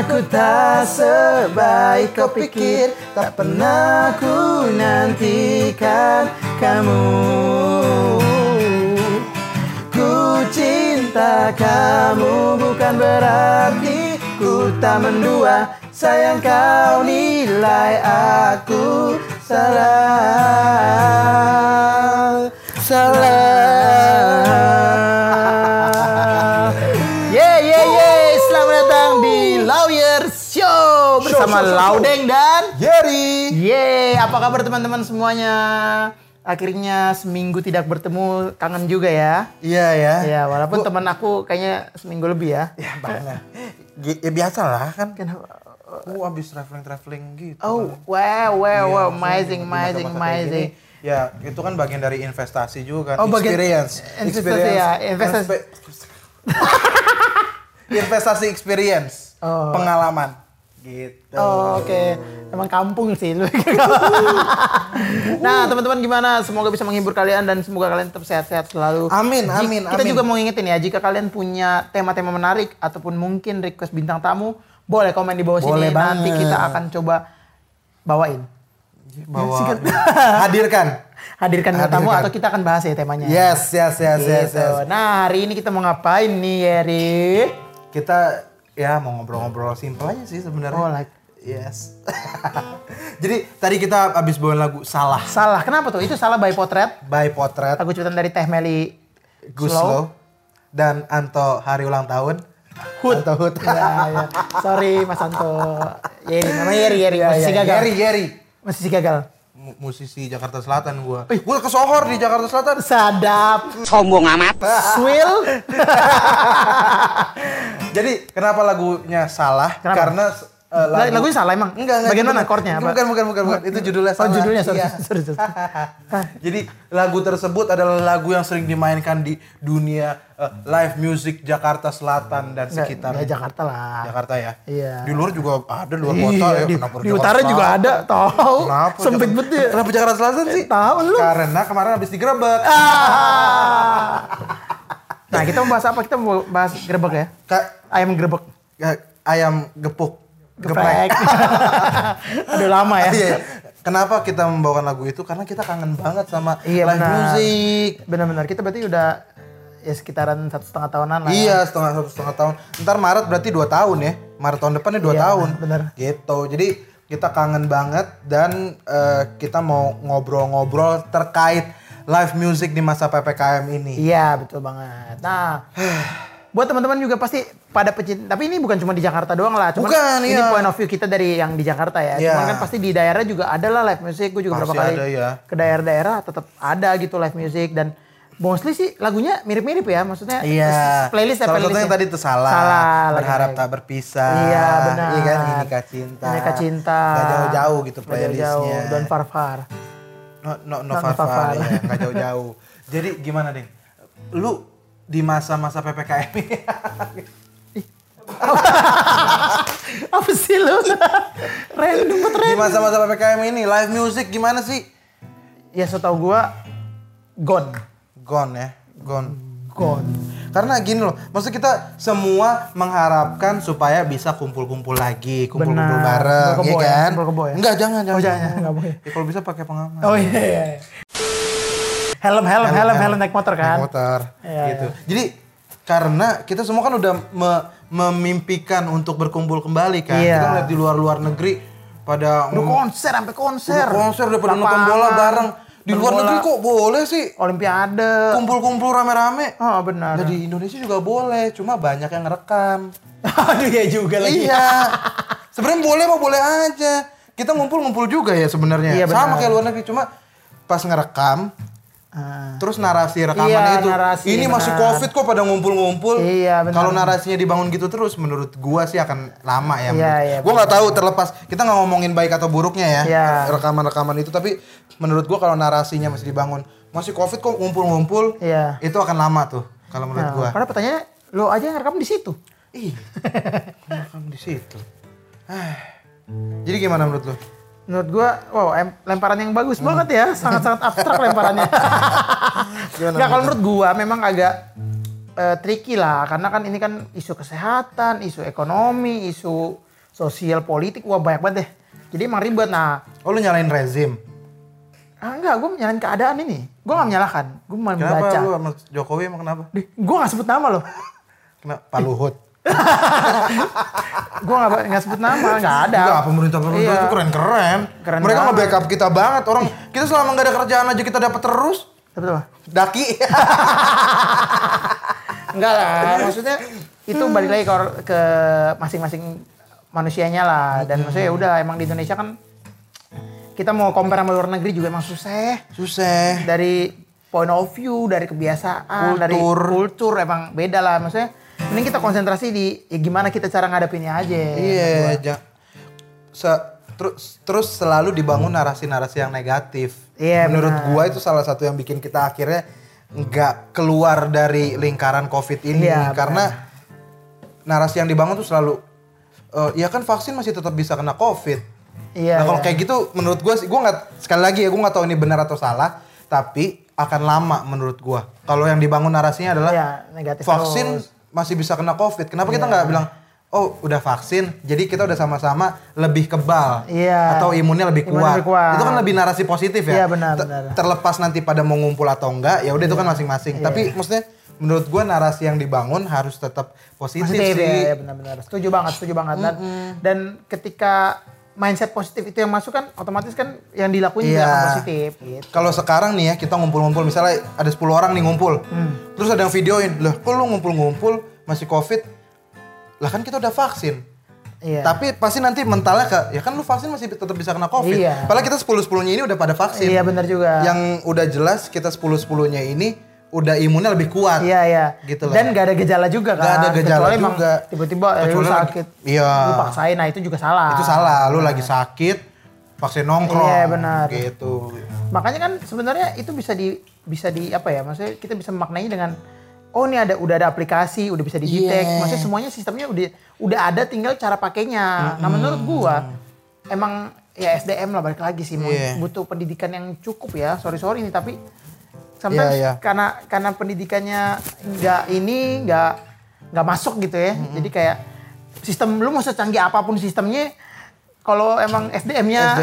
Aku tak sebaik kau pikir Tak pernah ku nantikan kamu. Ku cinta kamu bukan berarti Ku tak mendua. Sayang kau nilai aku salah. Salah Bersama. Laudeng dan Yeri. Ye, apa kabar teman-teman semuanya? Akhirnya seminggu tidak bertemu, kangen juga ya. Iya ya. Ya, walaupun teman aku kayaknya seminggu lebih ya. Ya banget. Ya biasa lah kan. Kenapa? Aku habis traveling-traveling gitu. Oh, kan. wow, wow, Iya, wow, maksudnya amazing, amazing, amazing. Ya, itu kan bagian dari investasi juga kan. Oh, bagian- experience. investasi ya, investasi. Inspe- investasi experience. Oh. Pengalaman. Gitu. Oh, oke. Emang kampung sih lu. nah, teman-teman gimana? Semoga bisa menghibur kalian dan semoga kalian tetap sehat-sehat selalu. Amin, amin, Kita amin. juga mau ngingetin ya, jika kalian punya tema-tema menarik ataupun mungkin request bintang tamu, boleh komen di bawah Boleh sini. Nanti banget. kita akan coba bawain. Bawa hadirkan. Hadirkan bintang tamu Hadirkan. atau kita akan bahas ya temanya. Yes, yes, yes, yes, Gitu. yes. Nah, hari ini kita mau ngapain nih, Yeri? Kita ya mau ngobrol-ngobrol simpel aja sih sebenarnya. Oh, like- Yes. Jadi tadi kita habis bawain lagu Salah Salah, kenapa tuh? Itu salah by potret. by Potret Lagu cuitan dari Teh Meli Guslo dan Anto hari ulang tahun. Hut. Anto Hut. ya, ya. Sorry Mas Anto. Yeri, namanya Yeri, Yeri. Iya, Musisi iya. gagal. Yeri, Yeri. Musisi gagal. Mu- Musisi Jakarta Selatan gua. Eh, gua ke Sohor di Jakarta Selatan. Sadap. sombong amat. Swill. Jadi kenapa lagunya salah? Kenapa? Karena eh, lagu... Lagunya salah emang? Enggak, enggak. Bagian itu mana bukan- chordnya? Apa? Bukan, bukan, bukan, bukan. Itu judulnya Oh, salah. judulnya, sorry, Iya. sorry, sorry. Jadi lagu tersebut adalah lagu yang sering dimainkan di dunia eh, live music Jakarta Selatan dan sekitar. ya Jakarta lah. Jakarta ya. Iya. Di luar juga ada luar kota Iya, ya. di, Kenapa di utara juga Selatan? ada, tahu. Kenapa? Sempit banget ya. Kenapa Jakarta Selatan sih? Tahu lu. Karena kemarin habis digerebek. Ah. Nah, kita mau bahas apa? Kita mau bahas grebek ya. Kak, Ayam grebek. ya, ayam gepuk. Geprek. Aduh lama ya. Iya. Kenapa kita membawakan lagu itu? Karena kita kangen banget sama Iya, live benar. music. Benar-benar kita berarti udah ya sekitaran satu setengah tahunan lah. ya. Iya, setengah satu setengah tahun. Ntar Maret berarti dua tahun ya. Maret tahun depannya dua Iya, tahun. benar. Gitu. Jadi kita kangen banget dan eh, kita mau ngobrol-ngobrol terkait live music di masa ppkm ini. Iya betul banget. Nah, buat teman-teman juga pasti pada pecinta. Tapi ini bukan cuma di Jakarta doang lah. Cuman Bukan, ini iya. point of view kita dari yang di Jakarta ya. Iya. Cuman kan pasti di daerah juga ada lah live music. Gue juga Pasti berapa kali ada, ya. ke daerah-daerah tetap ada gitu live music dan mostly sih lagunya mirip-mirip ya. Maksudnya Iya. playlist Salah playlist. yang tadi itu salah. Salah. Berharap tak berpisah. Iya benar. Iya kan ini cinta. Ini cinta. Gak jauh-jauh gitu playlistnya. Don Farfar. No, no, no, No, far, far, far. ya, nggak jauh-jauh. Jadi gimana deh? Lu di masa-masa PPKM ini Apa sih lu? Random banget di random. masa-masa PPKM ini live music gimana sih? Ya setahu gua gone. Gone ya, gone. Gone. Karena gini loh, maksud kita semua mengharapkan supaya bisa kumpul-kumpul lagi, kumpul-kumpul bareng, ya ya, kan? ya? Enggak, jangan, jangan. Oh, jangan. Ya, kalau bisa pakai pengaman. Oh iya iya. Helm, helm, helm, helm, naik motor kan? Naik motor, Iya, gitu. Jadi karena kita semua kan udah me- memimpikan untuk berkumpul kembali kan. Iya. Kita ngeliat di luar-luar negeri pada Udah konser sampai konser. udah konser udah pada nonton bola bareng. Di luar bola, negeri kok boleh sih Olimpiade. kumpul-kumpul rame-rame. Oh benar. Nah di Indonesia juga boleh, cuma banyak yang ngerekam. Aduh ya juga lagi. iya. Sebenarnya boleh mah boleh aja. Kita ngumpul-ngumpul juga ya sebenarnya. Iya, Sama kayak luar negeri, cuma pas ngerekam Ah. Terus narasi rekamannya Iya, itu, narasi, ini masih benar. covid kok pada ngumpul-ngumpul. Iya. Kalau narasinya dibangun gitu terus, menurut gua sih akan lama Iya, ya. menurut- iya, gua nggak tahu terlepas kita nggak ngomongin baik atau buruknya ya Iya. rekaman-rekaman itu, tapi menurut gua kalau narasinya masih dibangun, masih covid kok ngumpul-ngumpul, Iya. itu akan lama tuh kalau menurut Nah, gua. Padahal pertanyaannya, lo aja yang rekam di situ. Ih, rekam di situ. Ah. Jadi gimana menurut lu? Menurut gua, wow, em- lemparan yang bagus banget ya, sangat-sangat abstrak lemparannya. Nggak, kalau menurut gua memang agak eh, tricky lah, karena kan ini kan isu kesehatan, isu ekonomi, isu sosial politik wah banyak banget deh. Jadi emang ribet. Nah, Oh lu nyalain rezim. ah, enggak, gue menyalahin keadaan ini. Gue gak menyalahkan, gue malah Kenapa membaca. lu sama Jokowi emang kenapa? Gue gak sebut nama loh. Kenapa? Pak Luhut. Gue gak, nggak sebut nama, gak ada. Enggak, pemerintah-pemerintah Iya. itu keren-keren. Keren Mereka banget. nge-backup kita banget. Orang kita selama nggak ada kerjaan aja kita dapat terus. Tapi apa? Daki. Enggak lah, maksudnya itu balik lagi ke, masing-masing manusianya lah. Dan maksudnya ya udah emang di Indonesia kan kita mau compare sama luar negeri juga emang susah. Susah. Dari point of view, dari kebiasaan, dari Kultur. kultur emang beda lah. Maksudnya mending kita konsentrasi di ya gimana kita cara ngadepinnya aja. Iya, ja- se- terus terus selalu dibangun narasi-narasi yang negatif. Iya, Menurut benar. gua itu salah satu yang bikin kita akhirnya nggak keluar dari lingkaran COVID ini Iya, karena narasi yang dibangun tuh selalu eh, ya kan vaksin masih tetap bisa kena COVID. Iya. nah kalau iya. kayak gitu menurut gua sih gua nggak sekali lagi ya gua nggak tahu ini benar atau salah tapi akan lama menurut gua. Kalau yang dibangun narasinya adalah Iya, negatif vaksin terus. Masih bisa kena covid. Kenapa kita Iya. nggak bilang oh udah vaksin, jadi kita udah sama-sama lebih kebal Iya. atau imunnya lebih kuat. lebih kuat. Itu kan lebih narasi positif ya. Iya, benar, Ter- benar. Terlepas nanti pada mau ngumpul atau enggak, ya udah itu kan masing-masing. Iya. Tapi maksudnya menurut gua narasi yang dibangun harus tetap positif, positif sih. ya, ya benar-benar setuju banget setuju banget dan dan ketika mindset positif itu yang masuk kan otomatis kan yang dilakuin juga Iya. positif gitu Kalau sekarang nih ya kita ngumpul-ngumpul misalnya ada 10 orang nih ngumpul. Hmm. Terus ada yang videoin, "Loh, kok lu ngumpul-ngumpul masih Covid?" Lah kan kita udah vaksin. iya Tapi pasti nanti mentalnya ke, ya kan lu vaksin masih tetap bisa kena Covid. Iya. Padahal kita 10-10-nya ini udah pada vaksin. iya benar juga Yang udah jelas kita 10-10-nya ini udah imunnya lebih kuat. iya iya Gitu lah. dan gak ada gejala juga kan Gak ada gejala Kecuali juga. tiba-tiba eh, lu lagi- sakit iya. lu paksain nah itu juga salah Itu salah, lu lagi sakit, vaksin nongkrong. Iya, benar. Gitu. makanya kan sebenarnya itu bisa di bisa di apa ya maksudnya kita bisa memaknainya dengan oh ini ada udah ada aplikasi udah bisa didetek Iya. maksudnya semuanya sistemnya udah udah ada tinggal cara pakainya nah menurut gua emang ya SDM lah balik lagi sih Iya. butuh pendidikan yang cukup ya sorry sorry nih tapi sometimes Iya, iya. karena karena pendidikannya nggak ini nggak nggak masuk gitu ya jadi kayak sistem lu mau secanggih apa pun sistemnya kalau emang SDM-nya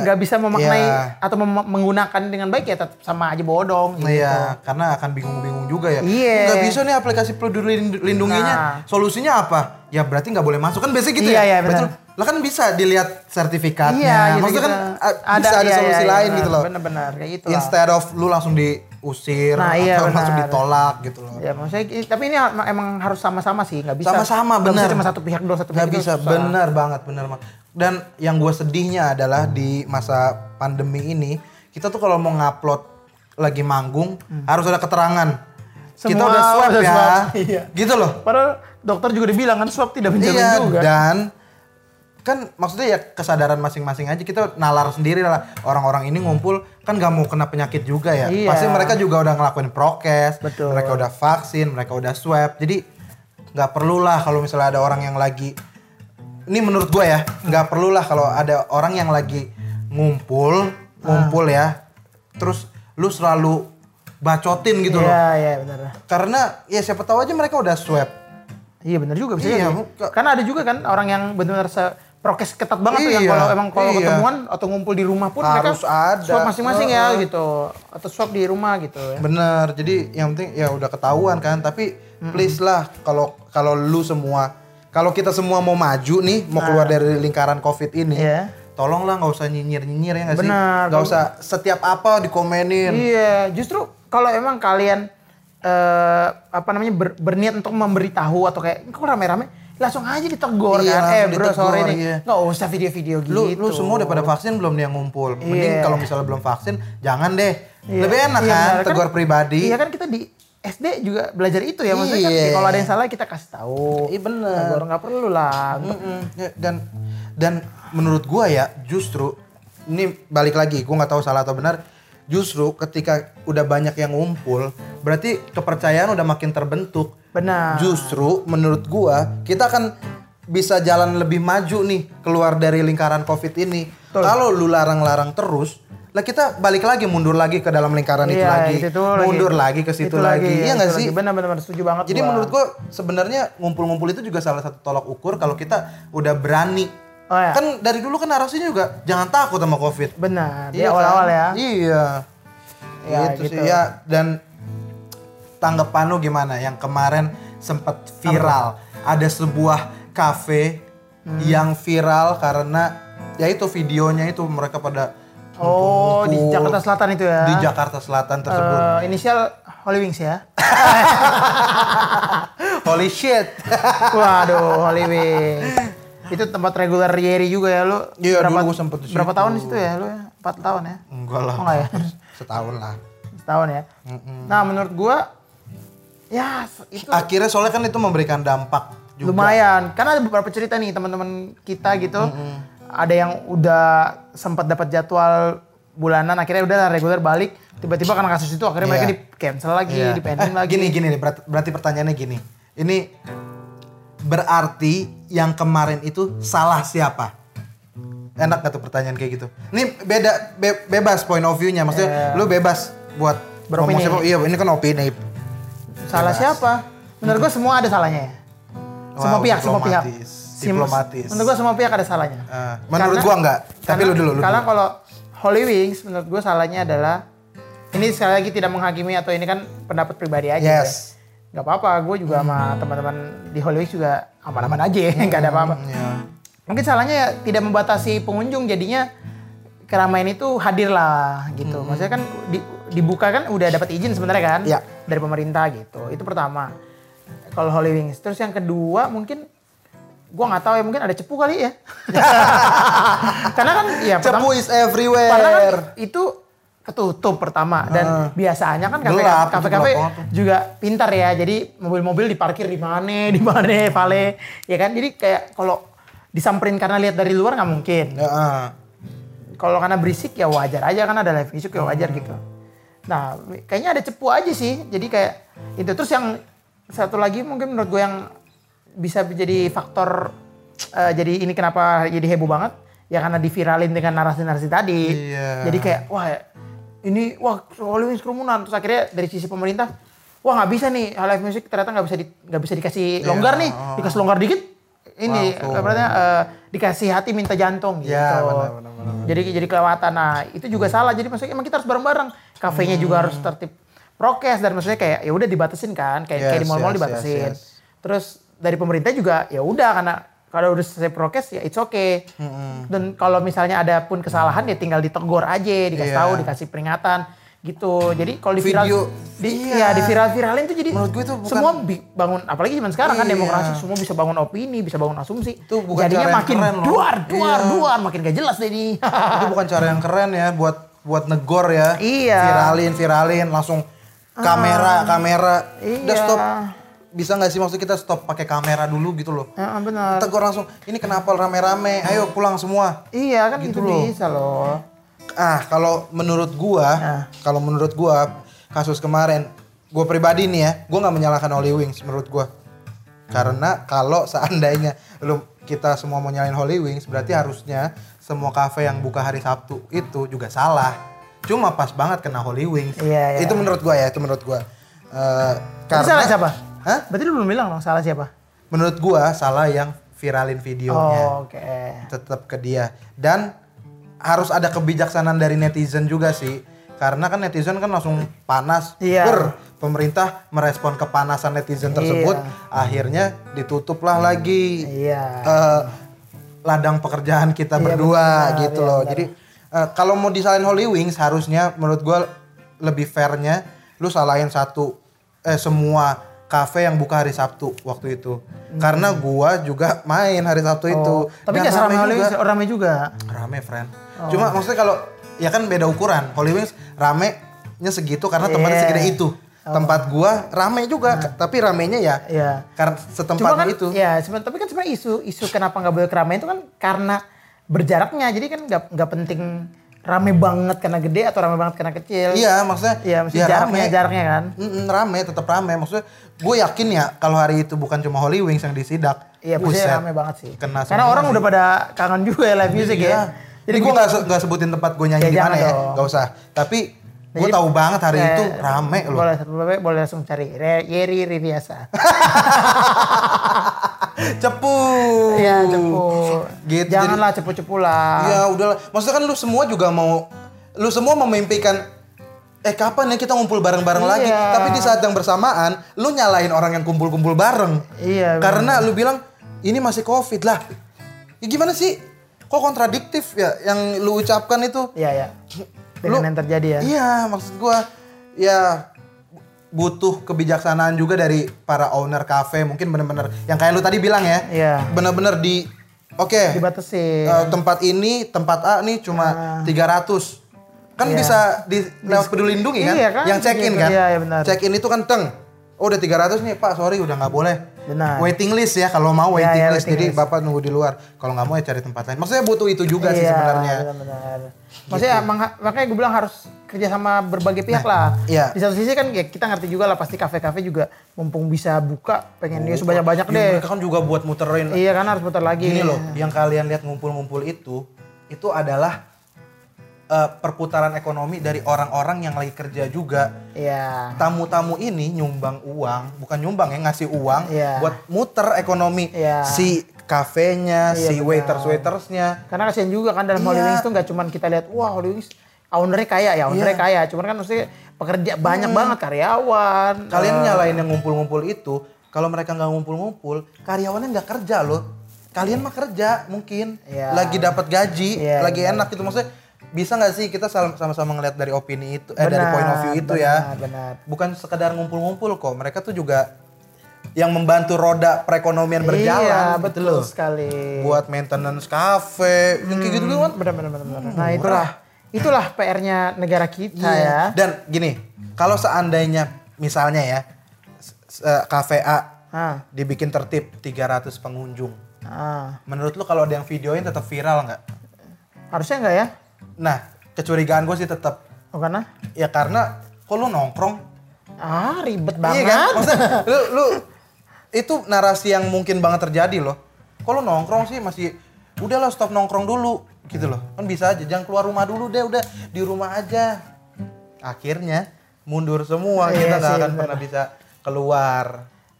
nggak bisa memaknai iya. atau mem- menggunakan dengan baik ya tetap sama aja bodong gitu. Iya, karena akan bingung-bingung juga ya. Iya. Nggak bisa nih aplikasi peduli Lind- lindunginya. Nah. Solusinya apa? Ya berarti nggak boleh masuk kan biasanya gitu Iya, ya. iya, Betul. Lah kan bisa dilihat sertifikatnya. Iya, gitu, Maksudnya kan gitu. a- bisa ada iya, solusi iya, lain benar, gitu loh. Benar-benar kayak gitu lah. Instead of lu langsung diusir Nah, iya, atau benar. langsung ditolak gitu loh. Ya maksudnya tapi ini em- emang harus sama-sama sih, nggak bisa. Sama-sama, benar. cuma satu pihak doang, satu pihak itu bisa, benar banget, benar banget. Dan yang gue sedihnya adalah di masa pandemi ini, kita tuh kalau mau ngupload lagi manggung, harus ada keterangan. kita Semua udah swab udah ya. iya. Gitu loh. Padahal dokter juga dibilang kan swab tidak menjamin Iya, juga. dan kan maksudnya ya kesadaran masing-masing aja kita nalar sendiri lah orang-orang ini ngumpul kan gak mau kena penyakit juga ya Iya. pasti mereka juga udah ngelakuin prokes Betul. mereka udah vaksin mereka udah swab jadi nggak perlu lah kalau misalnya ada orang yang lagi ini menurut gue ya nggak perlu lah kalau ada orang yang lagi ngumpul ngumpul ya terus lu selalu bacotin gitu loh Iya, iya benar. karena ya siapa tahu aja mereka udah swab Iya benar juga bisa Iya, jadi. Karena ada juga kan orang yang benar-benar se prokes ketat banget tuh yang Iya, kalau emang kalau iya. ketemuan atau ngumpul di rumah pun Harus mereka ada. swab masing-masing ya gitu atau swab di rumah gitu ya. Bener, jadi yang penting ya udah ketahuan kan. Tapi please lah kalau kalau lu semua, kalau kita semua mau maju nih, mau keluar dari lingkaran covid ini, Iya. tolonglah nggak usah nyinyir nyinyir ya nggak sih? Benar. Nggak usah setiap apa dikomenin. Iya, justru kalau emang kalian eh apa namanya ber- berniat untuk memberitahu atau kayak kok rame-rame langsung aja ditegur Iya, kan. Eh bro ditegur, sorry nih. iya. Nggak usah video-video gitu. Lu lu semua udah pada vaksin belum nih yang ngumpul? Mending Iya. kalau misalnya belum vaksin, jangan deh. Iya. Lebih enak Iya, kan, benar. tegur pribadi. Iya kan kita di SD juga belajar itu ya maksudnya kan Iya. ya kalau ada yang salah kita kasih tahu. Iya, bener. Tegur nggak perlu lah. Ya, dan dan menurut gua ya justru ini balik lagi gua nggak tahu salah atau benar justru ketika udah banyak yang ngumpul berarti kepercayaan udah makin terbentuk Benar. justru menurut gua kita akan bisa jalan lebih maju nih keluar dari lingkaran covid ini kalau lu larang-larang terus lah kita balik lagi mundur lagi ke dalam lingkaran itu Iya, lagi itu mundur lagi, ke situ Itu lagi, iya itu nggak lagi. sih Benar-benar setuju banget. jadi gua. menurut gua sebenarnya ngumpul-ngumpul itu juga salah satu tolak ukur kalau kita udah berani Oh ya. Kan dari dulu kan narasinya juga jangan takut sama covid. Benar. Di Iya kan? awal-awal ya. Iya. Ya, gitu, gitu. sih ya dan tanggapan lu gimana yang kemarin sempat viral ada sebuah kafe Hmm. yang viral karena ya itu videonya itu mereka pada Oh, di Jakarta Selatan itu ya. di Jakarta Selatan tersebut Eh, inisial Holy Wings ya. holy shit Waduh, Holy Wings. Itu tempat reguler Yeri juga ya lu. Iya, berapa, dulu gua sempet Berapa tahun di situ ya lu ya? 4 tahun ya? enggak lah Oh, enggak ya? setahun lah Setahun ya. Nah, menurut gua ya itu akhirnya soalnya kan itu memberikan dampak juga lumayan. Karena ada beberapa cerita nih teman-teman kita gitu. Ada yang udah sempat dapat jadwal bulanan akhirnya udah reguler balik tiba-tiba karena kasus itu akhirnya mereka Iya. di cancel lagi Iya. di pending Eh, lagi Gini gini nih, berarti, berarti pertanyaannya gini. Ini berarti yang kemarin itu salah siapa? Enak gak tuh pertanyaan kayak gitu? Ini beda be- bebas point of view-nya. Maksudnya lu bebas buat Beropini. ngomong siapa. Iya, ini kan opini. salah siapa menurut gua semua ada salahnya ya semua Wow, pihak semua pihak diplomatis. Menurut gua semua pihak ada salahnya Eh, menurut Karena- gua enggak. Tapi karena, lu dulu, lu karena dulu. kalau Holy Wings menurut gue salahnya adalah ini sekali lagi tidak menghakimi atau ini kan pendapat pribadi aja Yes. ya. Gak apa-apa, gue juga sama teman-teman di Holy juga aman-aman aja, nggak ada apa-apa. Iya. Mungkin salahnya ya tidak membatasi pengunjung, jadinya keramaian itu hadir lah gitu. Maksudnya kan di- dibuka kan udah dapat izin sebenarnya kan Iya. dari pemerintah gitu. Itu pertama. Kalau Holy Wings. Terus yang kedua mungkin gua nggak tahu ya mungkin ada cepu kali ya. Karena kan ya pertama, Cepu is karena kan everywhere. itu ketutup pertama dan biasanya kan kafe Gelap, banget tuh. juga pintar ya. Jadi mobil-mobil diparkir di mana, di mana, vale, ya kan. Jadi kayak kalau disamperin karena lihat dari luar nggak mungkin. Ah. Kalau karena berisik ya wajar aja kan ada live music ya wajar gitu. Nah, kayaknya ada cepu aja sih. Jadi kayak itu terus yang satu lagi mungkin menurut gue yang bisa menjadi faktor eh, jadi ini kenapa jadi heboh banget ya karena diviralin dengan narasi-narasi tadi. Iya. Jadi kayak wah ini wah Wings kerumunan terus akhirnya dari sisi pemerintah wah nggak bisa nih live music ternyata nggak bisa di, nggak bisa dikasih longgar nih dikasih longgar dikit ini namanya, eh, dikasih hati minta jantung gitu. Ya, benar, benar, benar. Jadi jadi kelewatan. Nah, itu juga salah. Jadi maksudnya emang kita harus bareng-bareng. Kafenya juga harus tertib prokes dan maksudnya kayak ya udah dibatasin kan, kayak kayak di Yes, mall-mall yes, dibatasin. yes, yes. Terus dari pemerintah juga ya udah karena kalau udah selesai prokes ya it's okay. Dan kalau misalnya ada pun kesalahan ya tinggal ditegur aja, dikasih Iya. tahu, dikasih peringatan gitu. Jadi kalau di viral Video, di, iya. ya di viral-viralin tuh jadi Menurut gue itu bukan- semua bangun apalagi zaman sekarang kan Iya. demokrasi semua bisa bangun opini, bisa bangun asumsi. Itu bukan Jadinya cara yang makin keren loh. duar, duar, Iya. duar, makin gak jelas deh nih. itu bukan cara yang keren ya buat buat negor ya. Iya. Viralin, viralin langsung kamera, kamera. Udah Iya. stop. Bisa nggak sih maksud kita stop pakai kamera dulu gitu loh. Ya, benar. Tegur langsung, ini kenapa rame-rame? Ayo pulang semua. Iya kan Gitu itu loh. bisa loh. Ah, kalau menurut gua, Ah. kalau menurut gua kasus kemarin, gua pribadi nih ya, gua nggak menyalahkan Holy Wings menurut gua. Karena kalau seandainya lu kita semua mau nyalain Holy Wings, berarti harusnya semua kafe yang buka hari Sabtu itu juga salah. Cuma pas banget kena Holy Wings. Iya, iya. Itu menurut gua ya, itu menurut gua. Eh, Tapi salah siapa? Hah? Berarti lu belum bilang dong salah siapa? Menurut gua salah yang viralin videonya. Oh, Oke. tetap ke dia dan harus ada kebijaksanaan dari netizen juga sih karena kan netizen kan langsung panas Iya. Ber, pemerintah merespon kepanasan netizen tersebut Iya. akhirnya ditutuplah lagi Iya. eh, ladang pekerjaan kita Iya, berdua benar, gitu iya, loh benar. jadi eh, kalau mau disalahin Holy Wings harusnya menurut gua lebih fairnya lu salahin satu eh semua kafe yang buka hari Sabtu waktu itu karena gua juga main hari Sabtu itu Hmm. Oh, tapi Dan nggak rame juga. Rame juga. Rame, friend. Oh. Cuma maksudnya kalau ya kan beda ukuran. Holy Wings ramenya segitu karena tempatnya Iya. segede itu. Tempat gua rame juga, tapi ramenya ya Iya. karena Cuma setempat kan, itu. ya sebenarnya tapi kan sebenarnya isu isu kenapa nggak boleh keramaian itu kan karena berjaraknya. Jadi kan nggak nggak penting rame banget karena gede atau rame banget karena kecil. Iya, maksudnya Iya, mesti ya jaraknya, rame. jaraknya kan. Mm-mm, rame, tetap rame. Maksudnya gue yakin ya kalau hari itu bukan cuma Holy Wings yang disidak. Iya, maksudnya rame banget sih. Kena Karena orang sih. udah pada kangen juga ya live music Iya. ya. Jadi gue nggak se- nggak sebutin tempat gue nyanyi Ya, di mana ya, nggak usah. Tapi gue Jadi- tahu banget hari Eh, itu rame loh. Boleh, boleh, boleh langsung cari Re- Yeri Ririasa. Cepu. Iya, cepu. Gitu, Janganlah cepu-cepu lah. Ya udahlah. Maksudnya kan lu semua juga mau lu semua memimpikan eh kapan ya kita ngumpul bareng-bareng lagi. Iya. Tapi di saat yang bersamaan lu nyalain orang yang kumpul-kumpul bareng. Iya. Karena lu bilang ini masih Covid lah. Ya gimana sih? Kok kontradiktif ya yang lu ucapkan itu? Iya, ya. Dengan Lu- yang terjadi ya. Iya, maksud gua ya butuh kebijaksanaan juga dari para owner cafe mungkin bener-bener yang kayak lu tadi bilang ya. Iya. Bener-bener di oke. Dibatasi. Eh, tempat ini, tempat A nih cuma 300. Kan Ah. Iya. bisa di lewat peduli lindungi kan? Iya kan? Yang check in Gitu. kan? Iya, iya benar. Check in itu kan teng. Oh udah 300 nih Pak, sorry udah nggak boleh. Benar. Waiting list ya kalau mau Iya, waiting iya, list. waiting Jadi list. Bapak nunggu di luar. Kalau nggak mau ya cari tempat lain. Maksudnya butuh itu juga sih Iya, sebenarnya. Benar-benar. Maksudnya emang ha- makanya gue bilang harus kerja sama berbagai pihak lah. iya. Di satu sisi kan ya kita ngerti juga lah pasti kafe-kafe juga mumpung bisa buka pengen dia sebanyak-banyak Ya, deh. mereka kan juga buat muterin Iya kan harus putar lagi. Gini loh, yang kalian lihat ngumpul-ngumpul itu, itu adalah eh, perputaran ekonomi dari orang-orang yang lagi kerja juga. Iya. Tamu-tamu ini nyumbang uang, bukan nyumbang ya, ngasih uang Iya. buat muter ekonomi Iya. si kafenya, Iya, si benar. waiters-waitersnya. Karena kasihan juga kan dalam Holy Iya. Wings tuh nggak cuman kita lihat wah Holy Wings ownernya kaya ya, ownernya Iya. kaya. Cuman kan maksudnya pekerja banyak banget karyawan. Kalian Eh, nyalain yang ngumpul-ngumpul itu, kalau mereka nggak ngumpul-ngumpul, karyawannya nggak kerja loh. Kalian mah kerja mungkin, Iya. lagi dapat gaji, Iya, lagi enak gitu maksudnya. Bisa nggak sih kita sama-sama ngeliat dari opini itu, eh dari benar, point of view itu ya? benar, Benar. bukan sekedar ngumpul-ngumpul kok mereka tuh juga yang membantu roda perekonomian berjalan Iya, gitu betul loh sekali. buat maintenance cafe yang kayak gitu kan Benar benar benar. benar. Nah, itulah itulah PR-nya negara kita ya. Iya. dan gini kalau seandainya misalnya ya eh, cafe A Ah, dibikin tertib 300 pengunjung ah. menurut lu kalau ada yang videoin tetap viral nggak Harusnya enggak ya? Nah kecurigaan gue sih tetap Oh karena ya karena kok lu nongkrong ah ribet Iya banget. kan? Maksudnya lu, lu itu narasi yang mungkin banget terjadi loh. Kalau nongkrong sih masih udahlah stop nongkrong dulu gitu loh. Kan bisa aja jangan keluar rumah dulu deh udah di rumah aja. Akhirnya mundur semua Iya kita nggak akan bener. pernah bisa keluar.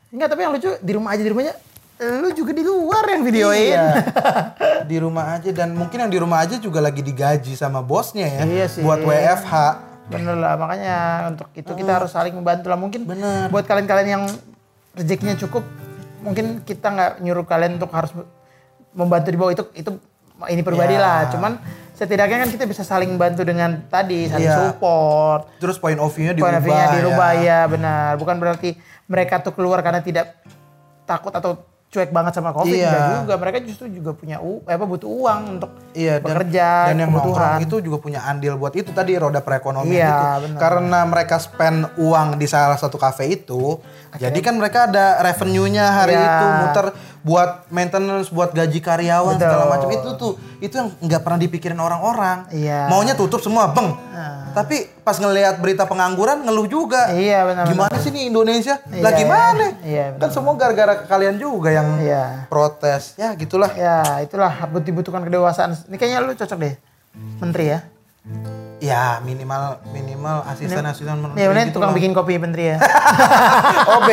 Enggak, tapi yang lucu di rumah aja di rumahnya lu juga di luar yang videoin. Iya. di rumah aja dan mungkin yang di rumah aja juga lagi digaji sama bosnya ya Iya sih. buat WFH. Bener lah, makanya untuk itu kita harus saling membantu lah. Mungkin Bener. buat kalian-kalian yang rezekinya cukup, mungkin kita nggak nyuruh kalian untuk harus membantu di bawah itu itu ini pribadi Iya. lah. Cuman setidaknya kan kita bisa saling bantu dengan tadi saling Iya. support. Terus point of view-nya Point dirubah. of view-nya dirubah ya. ya benar. Bukan berarti mereka tuh keluar karena tidak takut atau cuek banget sama covid Iya. enggak juga. Mereka justru juga punya u, eh, apa butuh uang untuk Iya dan, bekerja, dan yang kebutuhan. itu juga punya andil buat itu tadi roda perekonomian Iya, itu. benar. Karena mereka spend uang di salah satu kafe itu, jadi kan mereka ada revenue-nya hari Iya. itu muter buat maintenance, buat gaji karyawan Betul. segala macam itu tuh. Itu yang nggak pernah dipikirin orang-orang. Iya. Maunya tutup semua, beng. Tapi pas ngelihat berita pengangguran ngeluh juga. Iya, benar, Gimana sih nih Indonesia? Iya, Lah gimana? iya, kan semua gara-gara kalian juga yang Iya. protes. Ya gitulah. Ya, itulah butuh dibutuhkan kedewasaan. Ini kayaknya lu cocok deh. Menteri ya. Ya minimal minimal asisten asisten menteri Ya, bener gitu tukang lah. bikin kopi menteri ya. OB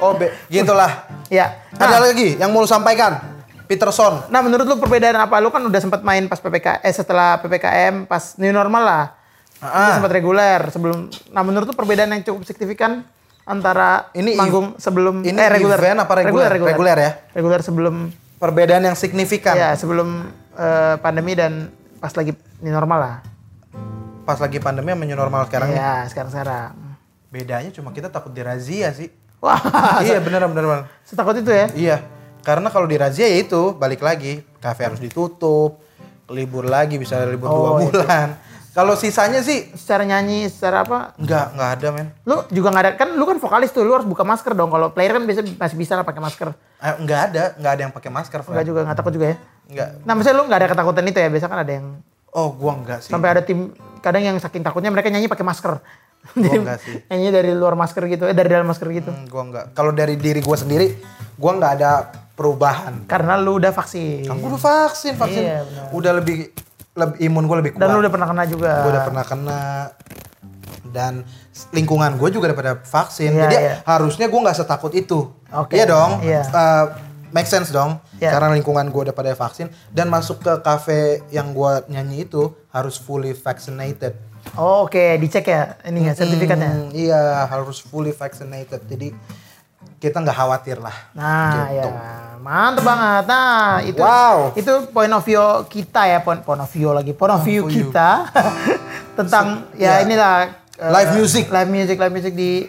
OB gitulah. ya. Ada Nah, lagi yang mau lu sampaikan Peterson. nah, menurut lu perbedaan apa? Lu kan udah sempat main pas PPK eh setelah PPKM, pas new normal lah. Ah. sempat reguler sebelum. Nah, menurut lu perbedaan yang cukup signifikan antara Ini manggung sebelum ini eh reguler event apa reguler? Reguler ya? Reguler sebelum Perbedaan yang signifikan ya sebelum eh, pandemi dan pas lagi new normal lah. Pas lagi pandemi sama new normal sekarang. Ya, sekarang-sekarang. Bedanya cuma kita takut dirazia sih. Wah, iya beneran beneran. setakut itu ya? Iya. Karena kalau dirazia ya itu balik lagi kafe harus ditutup, libur lagi bisa libur dua Oh, itu. bulan. Kalau sisanya sih Secara nyanyi, secara apa? nggak nggak ada men. Lu juga nggak ada kan lu kan vokalis tuh, lu harus buka masker dong. Kalau player kan biasa masih bisa lah pakai masker. Eh, nggak ada nggak ada yang pakai masker. Fred. Enggak juga, nggak takut juga ya. Nggak. Nah, maksudnya lu nggak ada ketakutan itu ya? Biasa kan ada yang Oh gua nggak sih. sampai ada tim kadang yang saking takutnya mereka nyanyi pakai masker. Jadi enggak sih. nyanyi dari luar masker gitu, eh dari dalam masker gitu. Hmm, gua nggak. Kalau dari diri gua sendiri, gua nggak ada perubahan. Karena lu udah vaksin. Kan gua udah vaksin, vaksin. Iya, udah lebih lebih imun gua lebih kuat. Dan lu udah pernah kena juga. Gua udah pernah kena dan lingkungan gue juga daripada vaksin. Iya, Jadi iya. harusnya gua nggak setakut itu. Oke, Iya dong. iya. Eh, make sense dong. Ya. Karena lingkungan gue udah pada vaksin dan masuk ke cafe yang gue nyanyi itu harus fully vaccinated. Oh, Oke, dicek ya ini ya sertifikatnya. Hmm, iya, harus fully vaccinated. Jadi kita nggak khawatir lah. Nah, Gitu. ya. Mantap banget. Nah, itu Wow. itu point of view kita ya, point, point of view lagi. Point of view view. kita tentang ya ya. inilah eh, Live music. Live music, live music di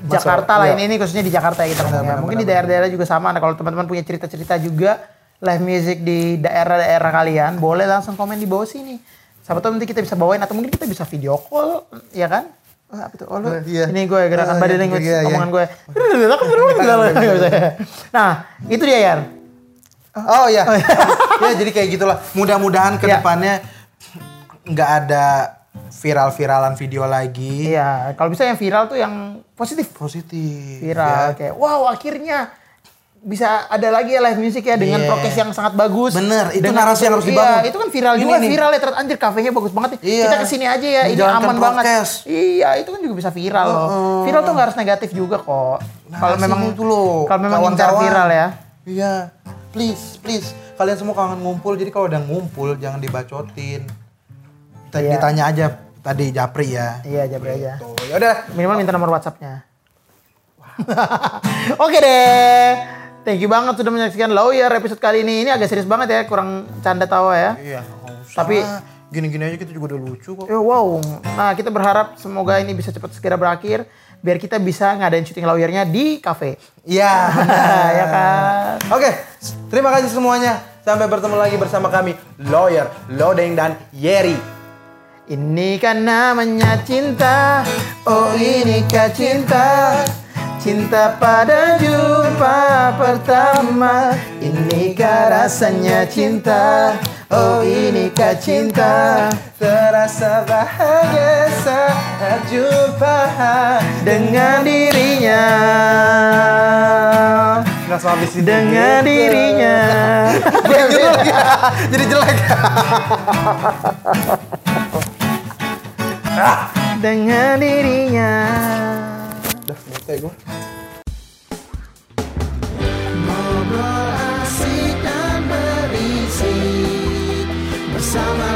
Jakarta lah. iya. Ini ini khususnya di Jakarta ya kita ya. benar, Mungkin di daerah-daerah juga sama. Nah, kalau teman-teman punya cerita-cerita juga live music di daerah-daerah kalian, boleh langsung komen di bawah sini. Siapa tahu nanti kita bisa bawain atau mungkin kita bisa video call, ya kan? Oh, apa tuh? Oh, lu, Iya. ini gue gerakan Oh, body iya, language, iya, iya. omongan gue. nah, itu dia Yar. Oh ya, ya jadi kayak gitulah. Mudah-mudahan Ya. ke depannya nggak ada viral-viralan video lagi. Iya, kalau bisa yang viral tuh yang positif. Positif. Viral ya. kayak wow akhirnya bisa ada lagi ya live music ya dengan Iya. prokes yang sangat bagus. Bener, itu Dengan- narasi yang harus iya, dibangun. itu kan viral Ini juga, nih. viral ya ternyata anjir kafenya bagus banget nih. Iya. Kita ke sini aja ya, ini aman banget. prokes. Iya, itu kan juga bisa viral loh. Viral tuh nggak harus negatif juga kok. Kalau Narasi memang itu loh, kalau memang incar viral ya. Iya, please, please. Kalian semua kangen ngumpul, jadi kalau udah ngumpul jangan dibacotin. Kita Iya. Ditanya aja tadi Japri ya. Iya, jabri aja. Tuh, ya udah. Minimal minta nomor WhatsApp-nya. Oke deh. Thank you banget sudah menyaksikan Lawyer episode kali ini. Ini agak serius banget ya, kurang canda tawa ya. Iya. Tapi- gini-gini aja kita juga udah lucu kok. Ya, wow. Nah, kita berharap semoga ini bisa cepat segera berakhir biar kita bisa ngadain syuting lawyernya di cafe. Iya, benar. ya kan? Oke, terima kasih semuanya. Sampai bertemu lagi bersama kami, Lawyer, Lodeng, dan Yeri. Ini kan namanya cinta. Oh, inikah cinta? Cinta pada jumpa pertama. Inikah rasanya cinta? Oh, inikah cinta? Terasa bahagia saat jumpa Dengan dirinya. Nggak sama habis Dengan dirinya. Gue gitu lagi. Jadi jelek. ah. dengan dirinya. Udah, bete gue. Ngobrol bersama